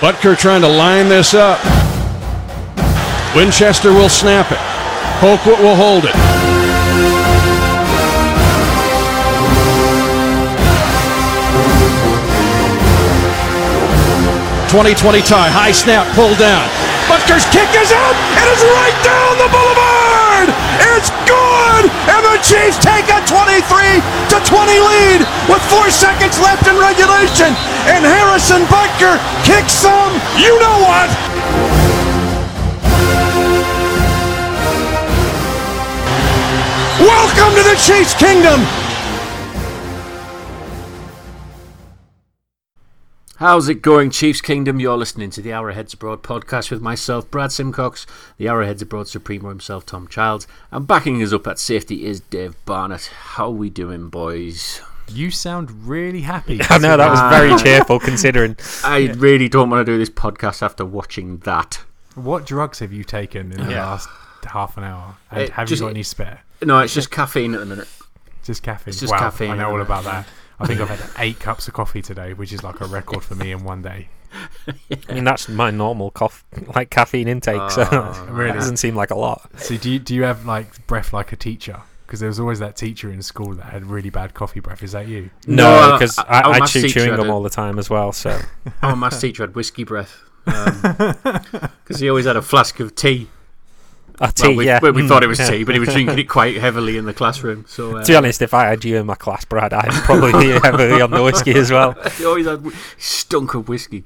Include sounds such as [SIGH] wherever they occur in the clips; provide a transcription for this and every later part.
Butker trying to line this up. Winchester will snap it. Colquitt will hold it. 2020 tie, high snap, Pull down. Butker's kick is out. It is right down the boulevard. It's and the Chiefs take a 23 to 20 lead with four seconds left in regulation. And Harrison Butker kicks some. You know what? Welcome to the Chiefs Kingdom. How's it going, Chiefs Kingdom? You're listening to the Arrowheads Abroad podcast with myself, Brad Simcox, the Arrowheads Abroad Supremo himself, Tom Childs, and backing us up at safety is Dave Barnett. How are we doing, boys? You sound really happy. [LAUGHS] I know that was very ah. cheerful considering. I really don't want to do this podcast after watching that. What drugs have you taken in the Yeah. last half an hour? And It have just- you got any spare? No, it's just caffeine at the minute. Just caffeine. It's just wow, caffeine, I know all about that. I think I've had eight cups of coffee today, which is like a record for me in one day. I mean, that's my normal cough, like caffeine intake, so Oh, [LAUGHS] it really? doesn't seem like a lot. So do you, do you have like breath like a teacher? Because there was always that teacher in school that had really bad coffee breath. Is that you? No, No, uh, because uh, I- oh, I, our I, chew chewing gum a- all the time as well. So [LAUGHS] oh, Our maths teacher had whiskey breath. Um, [LAUGHS] because he always had a flask of tea. A Well, tea, we, yeah. well, we Mm, thought it was [LAUGHS] yeah. tea, but he was drinking it quite heavily in the classroom. So uh, To be honest, if I had you in my class, Brad, I'd probably be [LAUGHS] heavily on the whiskey as well. [LAUGHS] he always had whi- stunk of whiskey.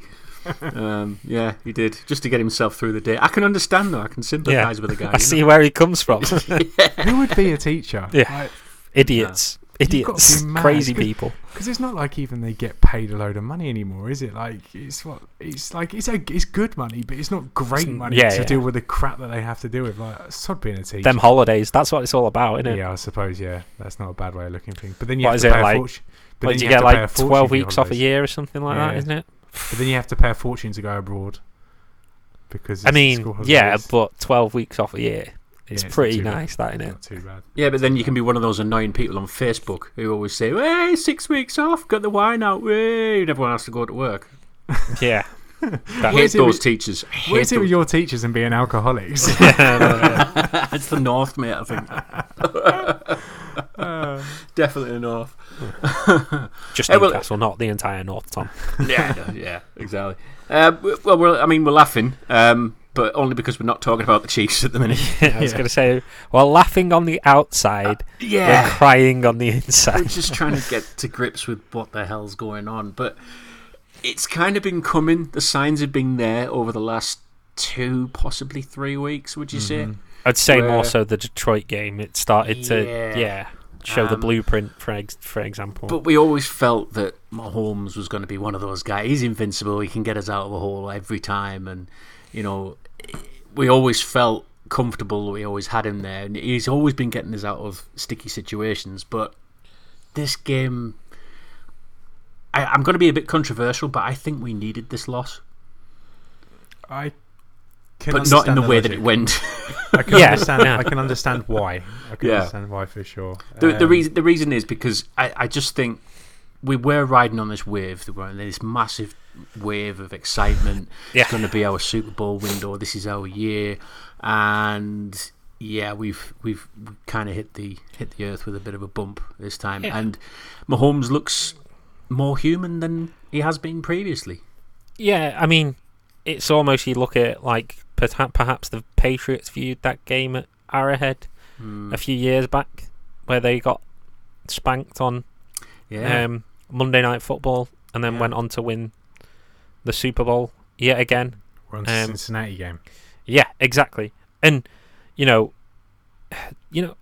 um, yeah, he did just to get himself through the day. I can understand though. I can sympathise with the guy. I you see where he comes from. Who would be a teacher? Yeah. Idiots, You've got to idiots, crazy people. Because it's not like even they get paid a load of money anymore, is it? Like it's what it's like. It's a, it's good money, but it's not great money yeah, to yeah. deal with the crap that they have to deal with. Like sod being a teacher. Them holidays, that's what it's all about, isn't it? Yeah, I suppose. Yeah, that's not a bad way of looking at things. But then you What have to it, pay a like- fortune. But Like, then do you get a like 12 weeks off a year or something like Yeah. that, isn't it? But then you have to pay a fortune to go abroad. Because I mean, yeah, but 12 weeks off a year. It's Yeah, not pretty too bad. nice, that, isn't it? Not too bad. Yeah, but then you can be one of those annoying people on Facebook who always say, "Hey, six weeks off, got the wine out, way!" And everyone has to go to work. [LAUGHS] Yeah. I That- hate those with- teachers. I What hate it with your teachers and being alcoholics? [LAUGHS] [LAUGHS] it's the north, mate. I think definitely the north. Just Hey, well- Newcastle, not the entire North, Tom. yeah, yeah, exactly. Uh, well, we're, I mean, we're laughing, um, but only because we're not talking about the Chiefs at the minute. [LAUGHS] I was going to say, well, laughing on the outside, yeah, we're yeah, crying on the we're inside. just trying to get to grips with what the hell's going on. But it's kind of been coming. The signs have been there over the last two, possibly three weeks. Would you say? I'd say Where- more so the Detroit game. It started to, Yeah. yeah, show the Um, blueprint, for ex- for example. But we always felt that Mahomes was going to be one of those guys. He's invincible. He can get us out of a hole every time, and you know, we always felt comfortable. We always had him there, and he's always been getting us out of sticky situations. But this game, I, I'm going to be a bit controversial, but I think we needed this loss, I can but not in understand the way that it went. I can [LAUGHS] Yeah, understand. yeah. I can understand why. I can Yeah. understand why for sure. The, the Um, reason the reason is because I, I just think we were riding on this wave. This massive wave of excitement. [LAUGHS] Yeah. It's going to be our Super Bowl window. This is our year, and yeah, we've we've kind of hit the hit the earth with a bit of a bump this time. Yeah. And Mahomes looks more human than he has been previously. yeah, I mean, it's almost you look at like perha- perhaps the Patriots viewed that game at Arrowhead Hmm. a few years back, where they got spanked on Yeah, um, Monday Night Football, and then Yeah. went on to win the Super Bowl yet again. we're on to um, Cincinnati game. Yeah, exactly. And you know, you know,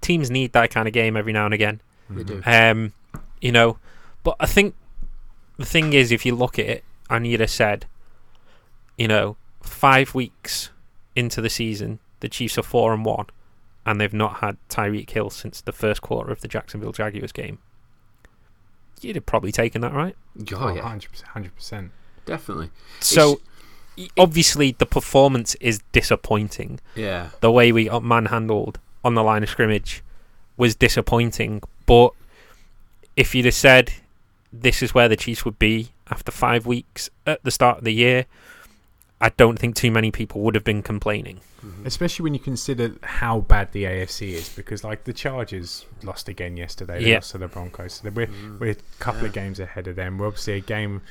teams need that kind of game every now and again. they do. Um, you know, but I think the thing is, if you look at it, and you'd have said, you know, five weeks into the season, the Chiefs are four and one, and they've not had Tyreek Hill since the first quarter of the Jacksonville Jaguars game. You'd have probably taken that, right? Oh yeah, hundred percent. definitely. So, y- obviously, the performance is disappointing. Yeah, the way we got manhandled on the line of scrimmage was disappointing. But if you'd have said this is where the Chiefs would be after five weeks at the start of the year, I don't think too many people would have been complaining. Especially when you consider how bad the AFC is, because like the Chargers lost again yesterday, they Yeah. lost to the Broncos. So we're we're a couple of games ahead of them. We're obviously a game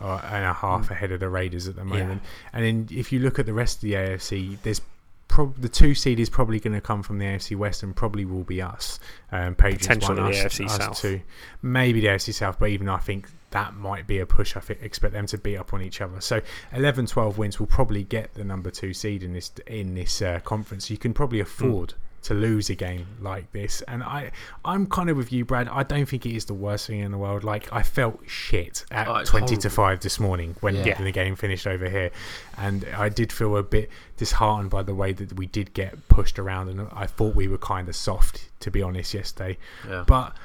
uh, and a half ahead of the Raiders at the moment. And then if you look at the rest of the AFC, there's prob- the two seed is probably going to come from the AFC West and probably will be us. Um, Patriots Potentially one, the us, AFC us South. two, maybe the AFC South, but even I think that might be a push. I think, expect them to beat up on each other. So 11, 12 wins will probably get the number two seed in this in this uh, conference. You can probably afford to lose a game like this. And I, I'm kind of with you, Brad. I don't think it is the worst thing in the world. Like I felt shit at Oh, it's 20 to five this morning when Yeah. the game finished over here, and I did feel a bit disheartened by the way that we did get pushed around, and I thought we were kind of soft, to be honest, yesterday. Yeah. But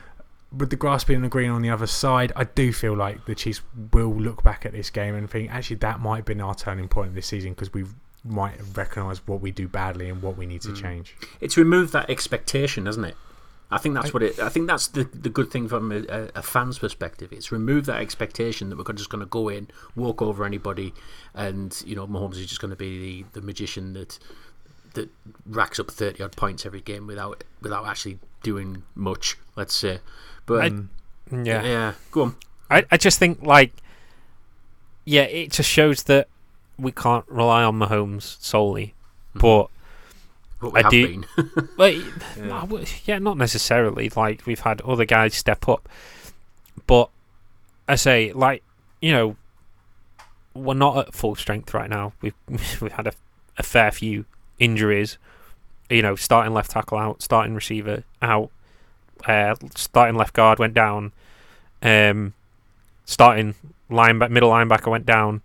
with the grass being the green on the other side, I do feel like the Chiefs will look back at this game and think actually that might have been our turning point this season because we might recognise what we do badly and what we need to Mm. change. It's removed that expectation, hasn't it? I think that's what it. I think that's the the good thing from a, a, a fan's perspective. It's removed that expectation that we're just going to go in, walk over anybody, and you know Mahomes is just going to be the, the magician that that racks up thirty odd points every game without without actually doing much. Let's say, but I- um, Yeah. yeah, go on. I, I just think like yeah, it just shows that we can't rely on Mahomes solely. Mm-hmm. But But we I have do- been. [LAUGHS] like, no, yeah, not necessarily. Like we've had other guys step up, but I say like you know we're not at full strength right now. We've [LAUGHS] we've had a, a fair few injuries. You know, starting left tackle out, starting receiver out, uh, starting left guard went down, um, starting linebacker, middle linebacker went down,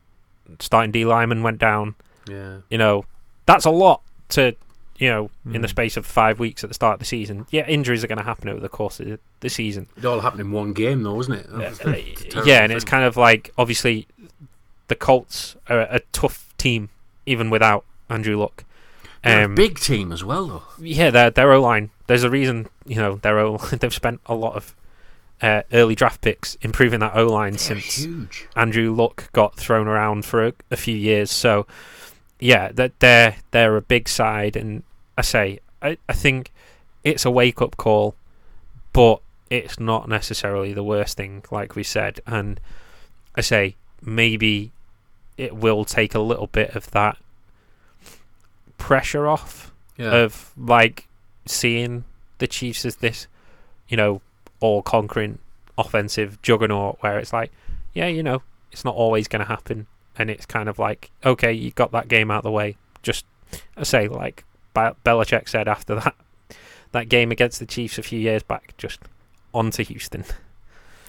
starting D lineman went down yeah, you know, that's a lot to, you know, in the Mm. space of five weeks at the start of the season. Yeah, injuries are going to happen over the course of the- season. it all happened in one game, though, wasn't it? Was yeah, [LAUGHS] and it's kind of like obviously the Colts are a tough team even without Andrew Luck. They're a Um, big team as well, though. yeah, their their O line. There's a reason, you know, their O. [LAUGHS] They've spent a lot of uh, early draft picks improving that O line since huge. Andrew Luck got thrown around for a, a few years. So, yeah, that they're they're a big side, and I say I, I think it's a wake up call, but it's not necessarily the worst thing, like we said. And I say maybe it will take a little bit of that pressure off Yeah. of like seeing the Chiefs as this, you know, all conquering offensive juggernaut where it's like, yeah, you know, it's not always going to happen. And it's kind of like, okay, you got that game out of the way. Just, I say, like Be- Belichick said after that that game against the Chiefs a few years back, just on to Houston.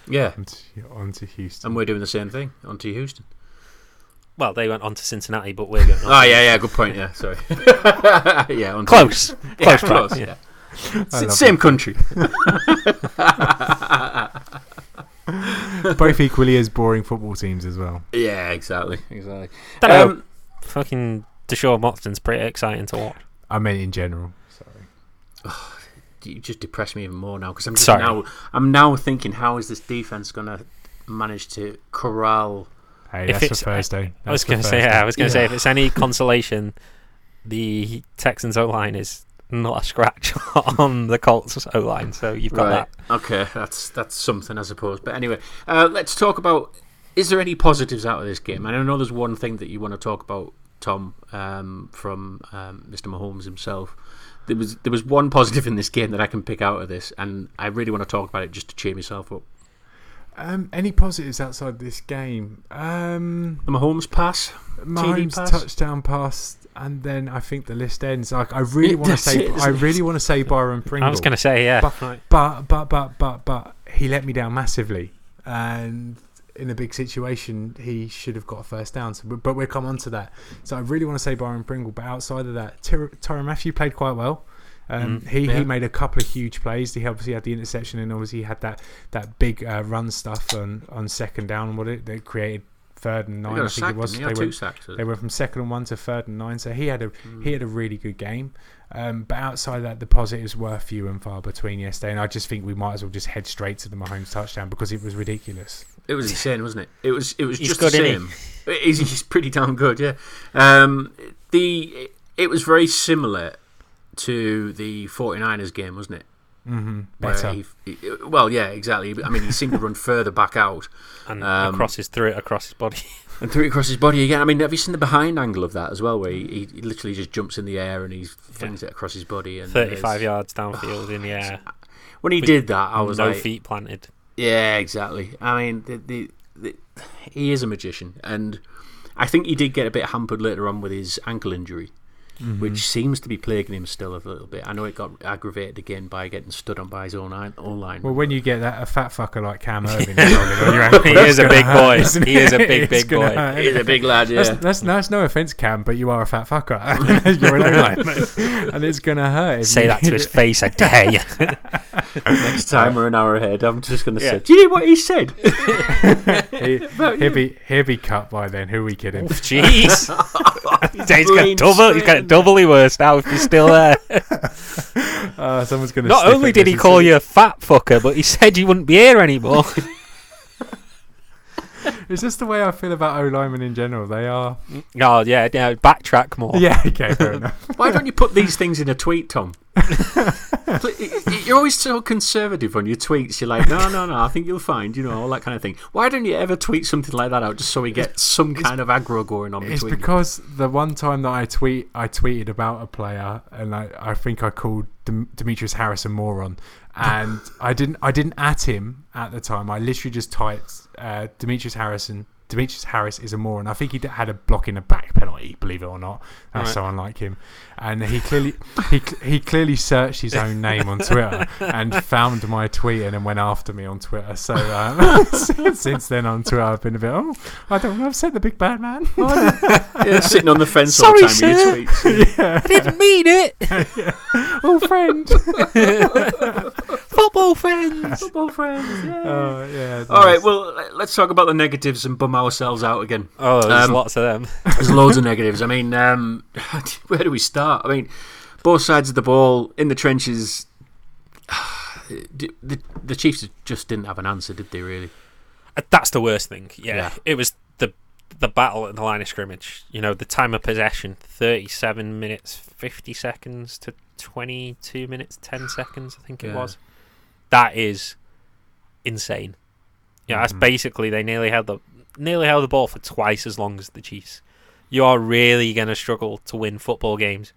yeah. On to, on to Houston. And we're doing the same thing. On to Houston. Well, they went on to Cincinnati, but we're going on. Oh, yeah, yeah. Good point. Yeah, sorry. [LAUGHS] yeah, on to Close. Yeah, Close, close. Brad, Yeah. I love Same country. [LAUGHS] [LAUGHS] Both equally as boring football teams as well. yeah, exactly. Exactly. Don't know. Um, Fucking Deshaun Watson's pretty exciting to watch. I mean, in general. Sorry. you just depress me even more now because I'm just Sorry. now. I'm now thinking, how is this defense going to manage to corral? Hey, If that's it's- for Thursday. I was going to say, yeah, I was going to say, if it's any consolation, the Texans O line is not a scratch [LAUGHS] on the Colts O line. So you've got Right. that. Okay, that's that's something, I suppose. But anyway, uh, let's talk about. Is there any positives out of this game? And I know there's one thing that you want to talk about, Tom, um, from um, Mr. Mahomes himself. There was there was one positive in this game that I can pick out of this, and I really want to talk about it just to cheer myself up. Um, any positives outside this game? Um, The Mahomes pass. Mahomes pass? touchdown pass, and then I think the list ends. Like I really want to say, it, I really want to say Byron Pringle. I was going to say, yeah. But- but but but but but he let me down massively, and in a big situation, he should have got a first down. So, but, we'll come on to that. So I really want to say Byron Pringle, but outside of that, Tyr- Mathieu played quite well. Um, Mm, he, yeah. he made a couple of huge plays. He obviously had the interception and obviously he had that that big uh, run stuff on, on second down. What it that created third and nine. got I a think it was. They Or two went, sacks. they went from second and one to third and nine. So he had a Mm. he had a really good game. Um, but outside of that, the positives were few and far between yesterday, and I just think we might as well just head straight to the Mahomes touchdown because it was ridiculous. It was insane, wasn't it? It was. It was He's just good, the isn't. He's, he's pretty damn good, yeah. Um, the it was very similar to the 49ers game, wasn't it? Mm-hmm. Where Better. he- he- well, yeah, exactly. I mean, he seemed to run [LAUGHS] further back out and Um, across his threw it across his body. [LAUGHS] and threw it across his body again. I mean, have you seen the behind angle of that as well, where he, he, he literally just jumps in the air and he flings it across his body? And Thirty-five yards downfield [SIGHS] in the air, When he with did that, I was no like, feet planted. Yeah, exactly. I mean, the, the, the, he is a magician, and I think he did get a bit hampered later on with his ankle injury, which mm-hmm. seems to be plaguing him still a little bit. I know it got aggravated again by getting stood on by his own line. Own line. Well, when you get that a fat fucker like Cam Erving rolling on your ankle, He is a big hurt, boy. He is a big, big boy. hurt. He's a big lad, yeah. That's, that's, that's no offense, Cam, but you are a fat fucker. [LAUGHS] You're an O-lineman, [LAUGHS] and it's gonna hurt. if Say you- that to his face, I dare you. [LAUGHS] Next time we're an hour ahead, I'm just going to Yeah. say, Do you know what he said? he, he'll be he'll be cut by then. Who are we kidding? Oh, jeez. he's got double. He's got straight doubly worse now if he's still there. [LAUGHS] Uh, someone's gonna. Not only did he call you a fat fucker, but he said you wouldn't be here anymore. [LAUGHS] [LAUGHS] It's just the way I feel about O linemen in general. They are. Mm. oh yeah, yeah. Backtrack more. Yeah. Okay. Fair enough. [LAUGHS] Why don't you put these things in a tweet, Tom? [LAUGHS] You're always so conservative on your tweets. You're like, no, no, no. I think you'll find, you know, all that kind of thing. Why don't you ever tweet something like that out just so we get some kind of aggro going on It's between? you? because the one time that I tweet, I tweeted about a player, and I, I think I called Dem- Demetrius Harris a moron, and I didn't I didn't at him at the time. I literally just typed uh, Demetrius Harrison. Demetrius Harris is a moron. I think he had a block in the back penalty. Believe it or not, that's Right. so unlike him. And he clearly he he clearly searched his own name on Twitter and found my tweet and then went after me on Twitter. So um, [LAUGHS] since then on Twitter, I've been a bit. Oh, I don't know. I've said the big bad man. [LAUGHS] Yeah, [LAUGHS] sitting on the fence all the Sorry, time with your tweets. I didn't mean it. oh, friend. Football friends. [LAUGHS] Football friends, yeah. Oh, yeah. All right, well, let- let's talk about the negatives and bum ourselves out again. Oh, there's Um, lots of them. [LAUGHS] There's loads of [LAUGHS] negatives. I mean, um, where do we start? I mean, both sides of the ball in the trenches. [SIGHS] The, the, the Chiefs just didn't have an answer, did they? Really? Uh, That's the worst thing. Yeah, Yeah. it was the the battle at the line of scrimmage. You know, the time of possession: thirty-seven minutes, fifty seconds to twenty-two minutes, ten seconds. I think it Yeah. was. That is insane. Yeah, that's Mhm. basically they nearly held the nearly held the ball for twice as long as the Chiefs. You are really going to struggle to win football games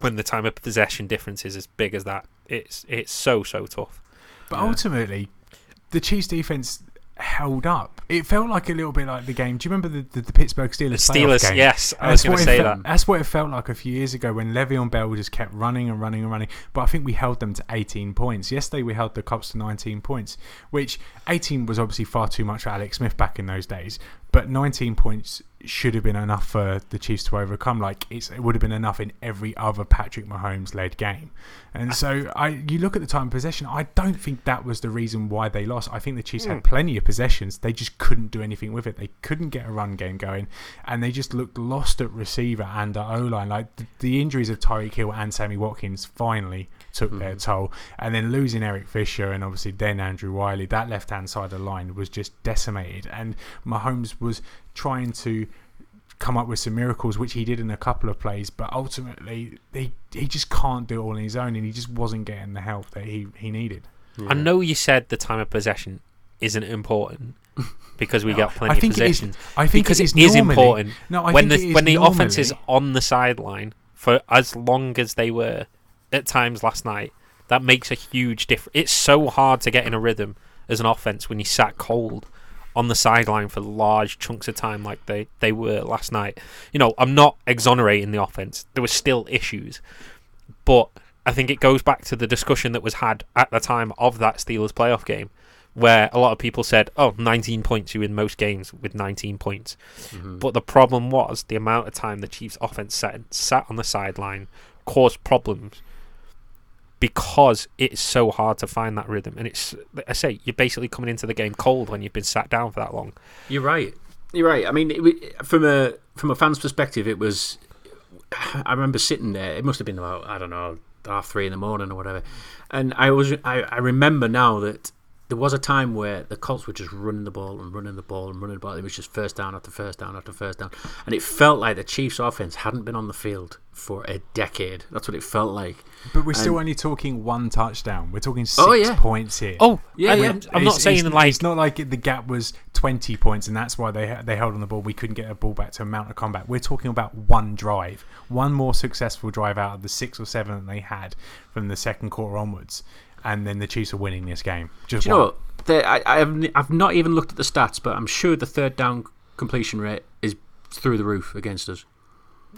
when the time of possession difference is as big as that. It's it's so so tough. But Yeah. ultimately, the Chiefs' defense held up. It felt like a little bit like the game. Do you remember the, the, the Pittsburgh Steelers? playoff Steelers, yes, I was That's going what to say felt- that. That's what it felt like a few years ago when Le'Veon Bell just kept running and running and running. But I think we held them to 18 points. Yesterday we held the Colts to 19 points, which 18 was obviously far too much for Alex Smith back in those days. But 19 points should have been enough for the Chiefs to overcome. Like it's, it would have been enough in every other Patrick Mahomes led game. And so I, you look at the time of possession. I don't think that was the reason why they lost. I think the Chiefs had hmm. plenty of possessions. They just couldn't do anything with it. They couldn't get a run game going, and they just looked lost at receiver and at O line. Like the, the injuries of Tyreek Hill and Sammy Watkins finally took their hmm. toll, and then losing Eric Fisher and obviously then Andrew Wylie. That left hand side of the line was just decimated, and Mahomes was trying to come up with some miracles, which he did in a couple of plays, but ultimately he he just can't do it all on his own, and he just wasn't getting the help that he, he needed. I know you said the time of possession isn't important [LAUGHS] because we No, got plenty I think of it is- possession. I think because it it is is normally- important. No, I when think the it is when the offense is on the sideline for as long as they were at times last night, that makes a huge difference. It's so hard to get in a rhythm as an offense when you sat cold on the sideline for large chunks of time like they, they were last night. You know, I'm not exonerating the offense. There were still issues. But I think it goes back to the discussion that was had at the time of that Steelers playoff game where a lot of people said, "Oh, 19 points, you win most games with 19 points." Mm-hmm. But the problem was the amount of time the Chiefs' offense sat, sat on the sideline caused problems because it's so hard to find that rhythm. And it's, like I say, you're basically coming into the game cold when you've been sat down for that long. You're right. You're right. I mean, it, from a from a fan's perspective, it was. [SIGHS] I remember sitting there. It must have been about I don't know half three in the morning or whatever, and I was I, I remember now that there was a time where the Colts were just running the ball and running the ball and running the ball. It was just first down after first down after first down, and it felt like the Chiefs' offense hadn't been on the field for a decade. That's what it felt like. But we're still only talking one touchdown. We're talking oh, six Oh, yeah. points here. Oh, Yeah, I, yeah. am I'm not It's- saying it's, like it's not like the gap was 20 points and that's why they they held on the ball. We couldn't get a ball back to mount a comeback. We're talking about one drive, one more successful drive out of the six or seven that they had from the second quarter onwards, and then the Chiefs are winning this game. Just Do you know one. what? The, I, I have, I've not even looked at the stats, but I'm sure the third down completion rate is through the roof against us.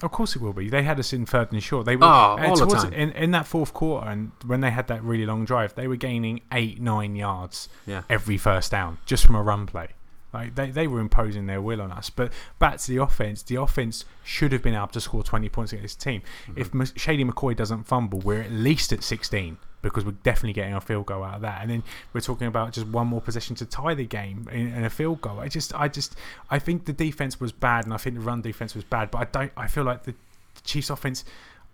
Of course it will be. They had us in third and short. They were Oh, all the time. in in that fourth quarter, and when they had that really long drive, they were gaining eight, nine yards Yeah. every first down just from a run play. Like they, they were imposing their will on us. But back to the offense, the offense should have been able to score 20 points against this team. Mm-hmm. If M- Shady McCoy doesn't fumble, we're at least at 16 because we're definitely getting a field goal out of that. And then we're talking about just one more possession to tie the game in, in a field goal. I just, I just, I think the defense was bad, and I think the run defense was bad. But I don't, I feel like the Chiefs offense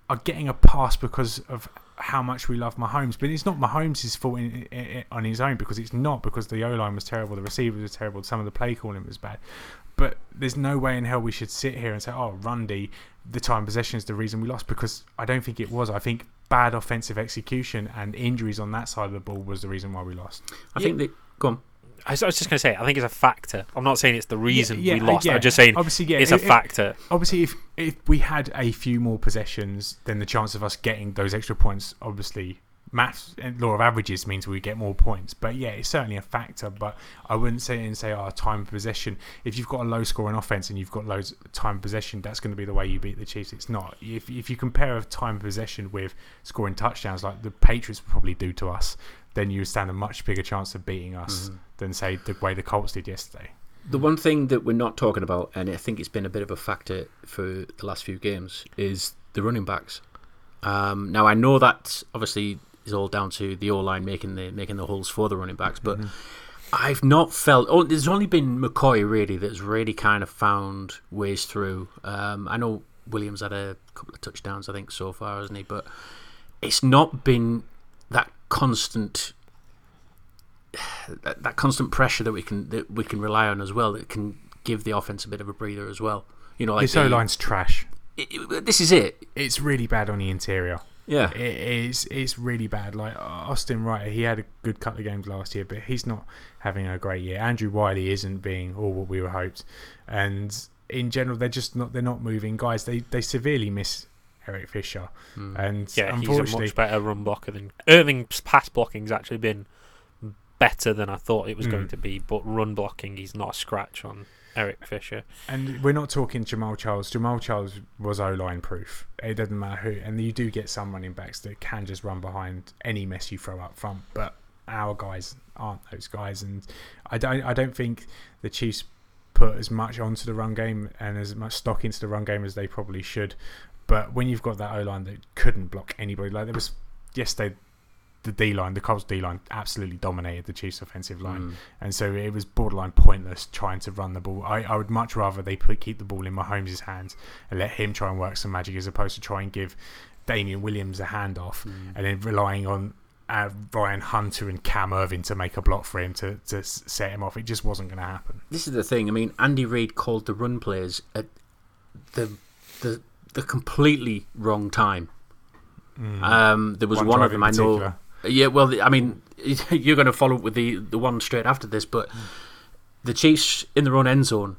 are getting a pass because of how much we love Mahomes. But it's not Mahomes' fault in, in, in- on his own because it's not because the O line was terrible, the receivers were terrible, some of the play calling was bad. But there's no way in hell we should sit here and say, "Oh, Rundy, the time possession is the reason we lost," because I don't think it was. I think bad offensive execution and injuries on that side of the ball was the reason why we lost. I think that. Go on. I was just going to say, I think it's a factor. I'm not saying it's the reason yeah, we lost. yeah. I'm just saying Obviously, yeah, it's a it- it- factor. obviously if if we had a few more possessions then the chance of us getting those extra points obviously maths and law of averages means we get more points. But yeah it's certainly a factor. But i wouldn't say and say oh time of possession. If you've got a low scoring offense and you've got loads of time of possession that's going to be the way you beat the chiefs. It's not. If, if you compare a time of possession with scoring touchdowns like the patriots would probably do to us then you stand a much bigger chance of beating us than say the way the colts did yesterday. The one thing that we're not talking about, and I think it's been a bit of a factor for the last few games, is the running backs. Um, now I know that obviously is all down to the O line making the making the holes for the running backs, but I've not felt. Oh, there's only been McCoy really that's really kind of found ways through. Um, I know Williams had a couple of touchdowns, I think, so far, hasn't he? But it's not been that constant [SIGHS] that, that constant pressure that we can that we can rely on as well that can give the offense a bit of a breather as well. You know, like this O line's trash it- it- this is it. it's really bad on the interior Yeah, It is. It's really bad. Like Austin Wright, he had a good couple of games last year, but he's not having a great year. Andrew Wylie isn't being all what we were hoped, and in general, they're just not. They're not moving guys. They they severely miss Eric Fisher, and Yeah, he's a unfortunately, much better run blocker than Erving's pass blocking's actually been better than I thought it was going Mm. to be, but run blocking he's not a scratch on Eric Fisher. and we're not talking Jamaal Charles. Jamaal Charles was O line proof. It doesn't matter who, and you do get some running backs that can just run behind any mess you throw up front, but our guys aren't those guys, and I don't. I don't think the Chiefs put as much onto the run game and as much stock into the run game as they probably should. But when you've got that O line that couldn't block anybody, like there was yesterday, the D line, the Colts D line, absolutely dominated the Chiefs' offensive line, and so it was borderline pointless trying to run the ball. I, I would much rather they put keep the ball in Mahomes' hands and let him try and work some magic, as opposed to try and give Damien Williams a handoff and then relying on. Uh, Ryan Hunter and Cam Erving to make a block for him to, to set him off. It just wasn't going to happen. this is the thing. I mean, Andy Reid called the run plays at the the the completely wrong time. Um, there was One one, of them I know. Yeah, well, I mean, [LAUGHS] you're going to follow up with the the one straight after this, but the Chiefs in their own end zone,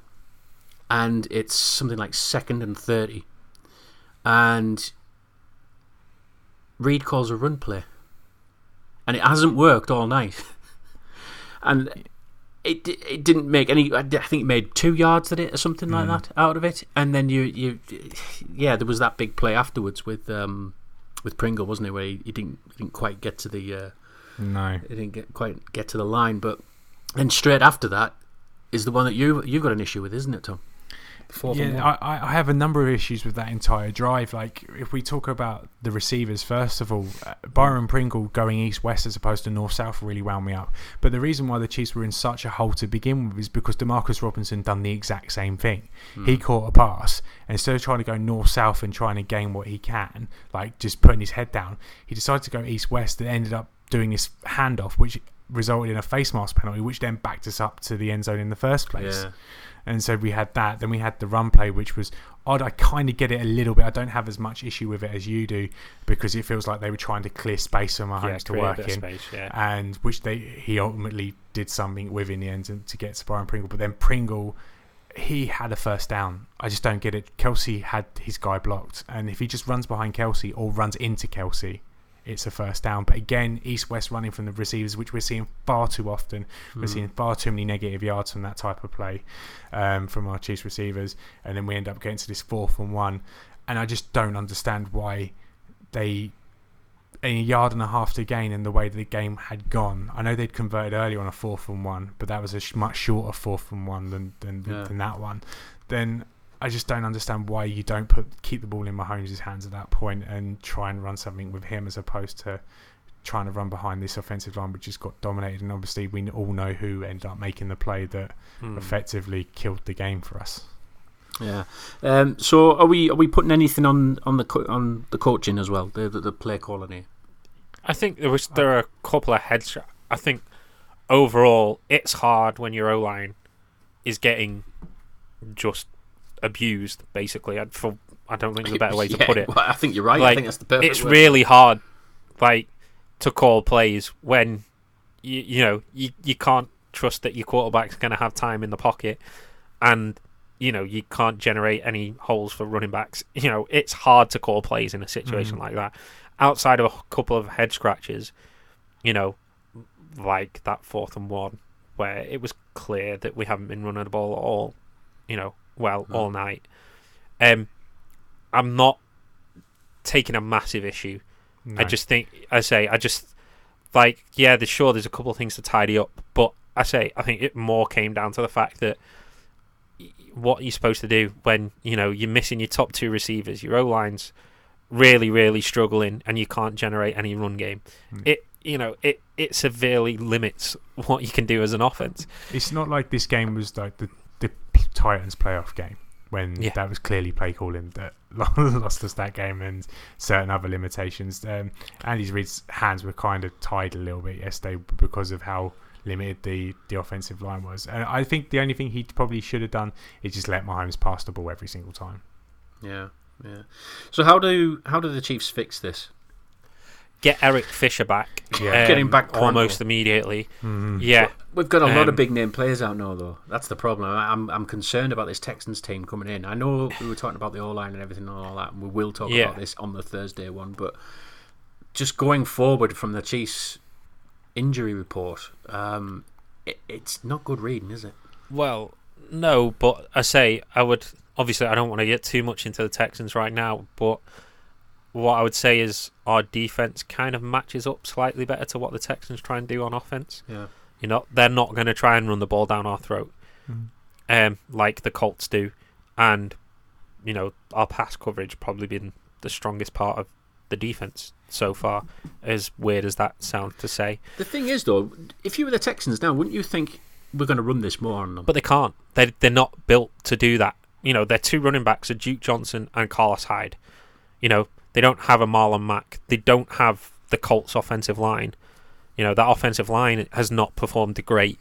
and it's something like second and thirty, and Reid calls a run play, and it hasn't worked all night, [LAUGHS] and it it didn't make any. I think it made two yards at it or something like that out of it, and then you you yeah, there was that big play afterwards with um with Pringle, wasn't it, where he, he didn't he didn't quite get to the uh, No. he didn't get quite get to the line, but then straight after that is the one that you you've got an issue with, isn't it, Tom? Yeah. I, I- have a number of issues with that entire drive. Like, if we talk about the receivers, first of all, uh, Byron Pringle going east west as opposed to north south really wound me up. But the reason why the Chiefs were in such a hole to begin with is because Demarcus Robinson done the exact same thing. He caught a pass, and instead of trying to go north south and trying to gain what he can, like just putting his head down, he decided to go east west and ended up doing this handoff, which resulted in a face mask penalty, which then backed us up to the end zone in the first place. Yeah. And so we had that. Then we had the run play, which was odd. I kind of get it a little bit. I don't have as much issue with it as you do because it feels like they were trying to clear space for Mahomes yeah, to work in, space, yeah. and which they he ultimately did something with in the end to, to get to Byron Pringle. But then Pringle, he had a first down. I just don't get it. Kelce had his guy blocked, and if he just runs behind Kelce or runs into Kelce, it's a first down. But again, East West running from the receivers, which we're seeing far too often. We're seeing far too many negative yards from that type of play um, from our Chiefs receivers, and then we end up getting to this fourth and one. And I just don't understand why they a yard and a half to gain in the way the game had gone. I know they'd converted earlier on a fourth and one, but that was a sh- much shorter fourth and one than than, Yeah. than that one. Then I just don't understand why you don't put keep the ball in Mahomes' hands at that point and try and run something with him as opposed to trying to run behind this offensive line, which just got dominated. And obviously, we all know who ended up making the play that Hmm. effectively killed the game for us. Yeah. Um, so are we are we putting anything on on the co- on the coaching as well? The the, the play calling here. I think there was there are a couple of heads. I think overall it's hard when your O line is getting just abused. Basically, I for I don't think there's a better way to [LAUGHS] put it. well, I think you're right. I think that's the perfect. It's word. really hard, like to call plays when you you know you you can't trust that your quarterback's going to have time in the pocket, and you know you can't generate any holes for running backs. You know it's hard to call plays in a situation Mhm. like that. Outside of a couple of head scratches, you know, like that fourth and one where it was clear that we haven't been running the ball at all, you know, well No. all night. Um, I'm not taking a massive issue. I just think, I say, I just like, yeah, there's sure there's a couple of things to tidy up, but I say, I think it more came down to the fact that what you're supposed to do when you know you're missing your top two receivers, your O line's really, really struggling, and you can't generate any run game. Mm. It, you know, it it severely limits what you can do as an offense. It's not like this game was like the Titans playoff game when Yeah. that was clearly play calling that [LAUGHS] lost us that game and certain other limitations. Um, Andy Reid's hands were kind of tied a little bit yesterday because of how limited the, the offensive line was. And I think the only thing he probably should have done is just let Mahomes pass the ball every single time. Yeah, yeah. So how do how do the Chiefs fix this? Get Eric Fisher back, Yeah. Get him back pronto. almost immediately. Mm. Yeah, We've got a lot Um, of big name players out now, though. That's the problem. I- I'm I'm concerned about this Texans team coming in. I know we were talking about the O line and everything and all that, and we will talk Yeah. about this on the Thursday one. But just going forward from the Chiefs injury report, um, it, it's not good reading, is it? Well, no, but I say I would. Obviously, I don't want to get too much into the Texans right now, but what I would say is our defense kind of matches up slightly better to what the Texans try and do on offense. Yeah. You know, they're not going to try and run the ball down our throat, Mhm. um, like the Colts do, and you know our pass coverage probably been the strongest part of the defense so far. As weird as that sounds to say, The thing is, though, if you were the Texans now, wouldn't you think we're going to run this more on them? but they can't. They they're not built to do that. You know, their two running backs are Duke Johnson and Carlos Hyde. You know, they don't have a Marlon Mack. They don't have the Colts offensive line. You know, that offensive line has not performed great.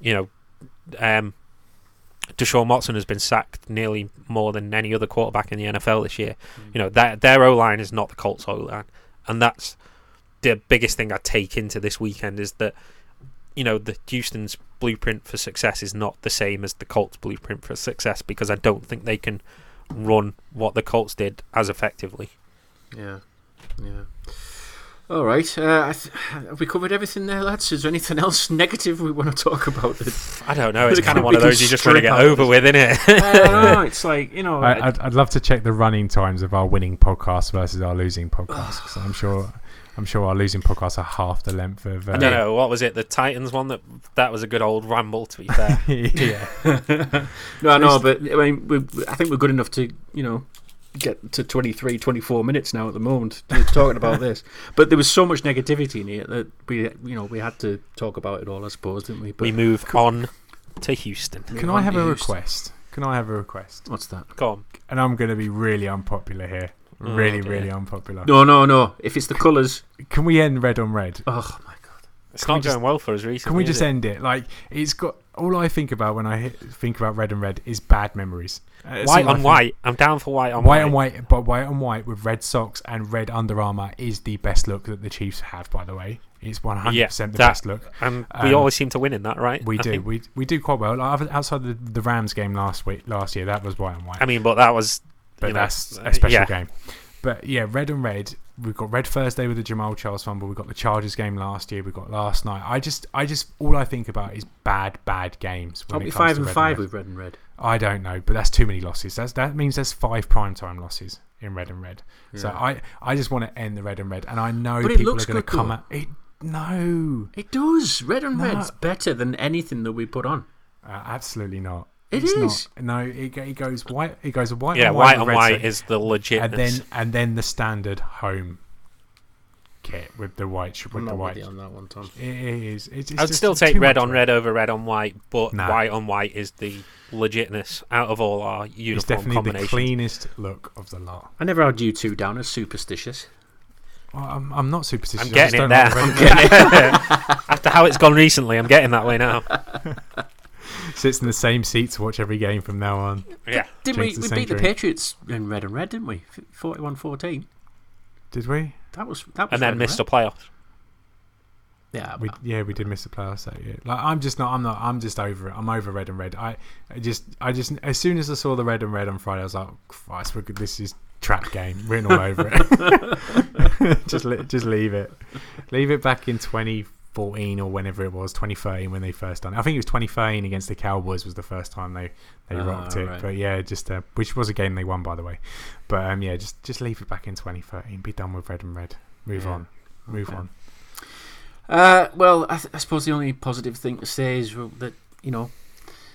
You know, um, Deshaun Watson has been sacked nearly more than any other quarterback in the NFL this year. You know, that their O line is not the Colts O line, and that's the biggest thing I take into this weekend is that you know the Houston's blueprint for success is not the same as the Colts' blueprint for success because I don't think they can run what the Colts did as effectively. Yeah, yeah. All right. Uh, th- have we covered everything there, lads? Is there anything else [LAUGHS] negative we want to talk about? I don't know. It's [LAUGHS] kind of one of those you just want to get over with, isn't it? [LAUGHS] I don't know. It's like you know. I, I'd, I'd love to check the running times of our winning podcast versus our losing podcast [SIGHS] 'cause I'm sure I'm sure our losing podcasts are half the length of. Uh, I don't know what was it. The Titans one that that was a good old ramble. To be fair, yeah. no, I know, but I mean, we, I think we're good enough to you know get to 23, 24 minutes now at the moment talking about this. [LAUGHS] But there was so much negativity in it that we you know we had to talk about it all, I suppose, didn't we? But we move on to Houston. Can I have a request? Can I have a request? What's that? Go on. And I'm going to be really unpopular here. Oh, Really, dear. really unpopular. No, no, no. If it's the colours, Can we end red on red? oh my god. It's Can we not just- going well for us recently. Can we just it? end it? Like it's got all I think about when I hit, think about red and red is bad memories. That's white on white? I'm down for white on white white. and white, but white on white with red socks and red Under Armour is the best look that the Chiefs have. By the way, it's one hundred Yeah, percent the that- best look. And we Um, always seem to win in that, right? We I do, think. we we do quite well. Like, outside the, the Rams game last week, last year, that was white and white. I mean, but that was. but you know, that's uh, a special yeah. game. But yeah, red and red. We've got red Thursday with the Jamaal Charles fumble. We've got the Chargers game last year. We've got last night. I just, I just, all I think about is bad, bad games. When I'll it be comes five and five red. with red and red. I don't know, but that's too many losses. That's, that means there's five primetime losses in red and red. So I, I just want to end the red and red, and I know But it people looks are going to come though. at it. No, It does. Red and No. red's better than anything that we put on. uh, absolutely not. It It's is. Not. No, it, it goes white. It goes white. Yeah, and white with on white socks. is the legit. and then and then the standard home kit with the white sh- with I'm the not white. on that one, Tom. It is. It's, it's I'd just still take red on red over red on white, but Nah. white on white is the legitness out of all our It's uniform definitely the combinations. cleanest look of the lot. I never had you two down as superstitious. Well, I'm, I'm not superstitious. I'm getting it don't there. like [LAUGHS] I'm getting it. [LAUGHS] After how it's gone recently, I'm getting that way now. [LAUGHS] Sits in the same seat to watch every game from now on. Yeah. Didn't we? Drinks the We same beat the. Patriots in red and red, didn't we? 41-14. Did we? That was that was And then missed red. a playoff. Yeah, We yeah we did miss the playoffs. So yeah, like I'm just not. I'm not. I'm just over it. I'm over red and red. I, I just I just as soon as I saw the red and red on Friday, I was like, Christ, we're good. this is trap game. Written all over it. [LAUGHS] just just leave it. Leave it back in 2014 or whenever it was 2013 when they first done it. I think it was 2013 against the Cowboys was the first time they they Ah, rocked it. right. But yeah, just uh, which was a game they won by the way. But um yeah, just just leave it back in 2013. Be done with red and red. Move Yeah. on. Move Okay. on. Uh, well, I, th- I suppose the only positive thing to say is that you know,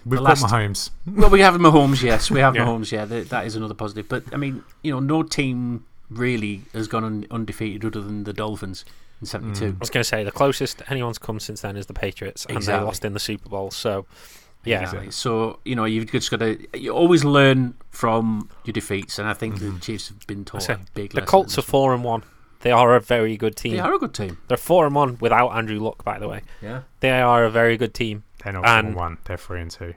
We've got Mahomes. [LAUGHS] well, we have Mahomes. Yes, we have [LAUGHS] Yeah. Mahomes. Yeah, that, that is another positive. But I mean, you know, no team really has gone un- undefeated other than the Dolphins in '72. Mm. I was going to say the closest anyone's come since then is the Patriots, and Exactly. they lost in the Super Bowl. So, yeah, Exactly. So you know, you've just got to you always learn from your defeats, and I think the Chiefs have been taught say, a big the Colts are four and one. They are a very good team. They are a good team. They're four and one without Andrew Luck, by the way. Yeah. They are a very good team. They're not And- four and one. They're three and two.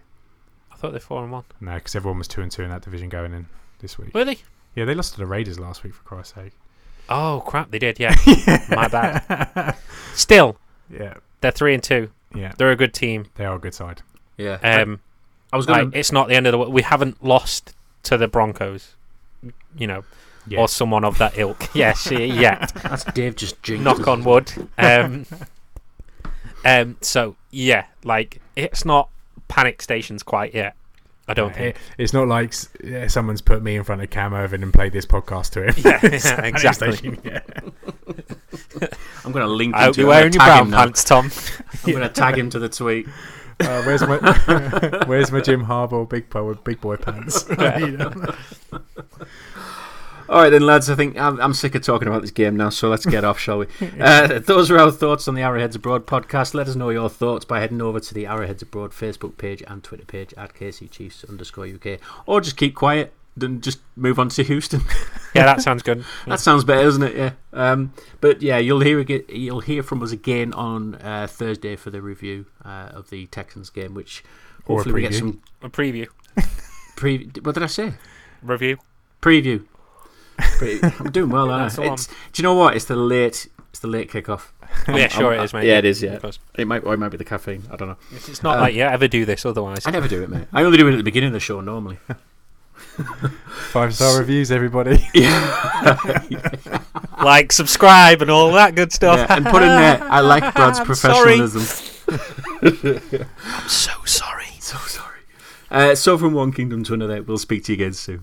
I thought they're four and one. No, because everyone was two and two in that division going in this week. Were they? Yeah, they lost to the Raiders last week for Christ's sake. Oh crap, they did. Yeah, [LAUGHS] my bad. Still, Yeah, they're three and two. yeah, They're a good team. they are a good side. Yeah. Um, I was going like, it's not the end of the. wo- We haven't lost to the Broncos. You know, Yeah, or someone of that ilk. [LAUGHS] yes, yeah. That's Dave just jinxed. knock on wood. [LAUGHS] Um, um, so yeah, like it's not panic stations quite yet. I don't Uh, think. it- it's not like yeah, someone's put me in front of Cam Irvin and played this podcast to him. Yeah, [LAUGHS] yeah, exactly. station, yeah. [LAUGHS] I'm going to link. I him hope to you're it. I'm wearing your gonna brown pants, Tom. [LAUGHS] I'm going to tag him to the tweet. Uh, where's my Where's my Jim Harbaugh big boy big boy pants? All right, then, lads. I think I'm, I'm sick of talking about this game now, so let's get off, shall we? [LAUGHS] Uh, those are our thoughts on the Arrowheads Abroad podcast. Let us know your thoughts by heading over to the Arrowheads Abroad Facebook page and Twitter page at KC Chiefs underscore UK, or just keep quiet and just move on to Houston. [LAUGHS] yeah, that sounds good. [LAUGHS] that sounds better, doesn't it? Yeah. Um, but yeah, you'll hear you'll hear from us again on uh, Thursday for the review uh, of the Texans game, which hopefully we get some A preview, pre. What did I say? review. Preview. Pre- I'm doing well, aren't I? It's, do you know what? It's the late. It's the late kickoff. yeah, sure I'm- it is, mate. yeah, it is, yeah. Of. It might, or it might be the caffeine. I don't know. It's not Uh, like you ever do this otherwise. I never do it, mate. I only do it at the beginning of the show normally. [LAUGHS] Five star reviews, everybody. [LAUGHS] [LAUGHS] like, subscribe, and all that good stuff. Yeah, and put in there. I like Brad's I'm professionalism. I'm so sorry. So sorry. Uh, so from one kingdom to another, we'll speak to you again soon.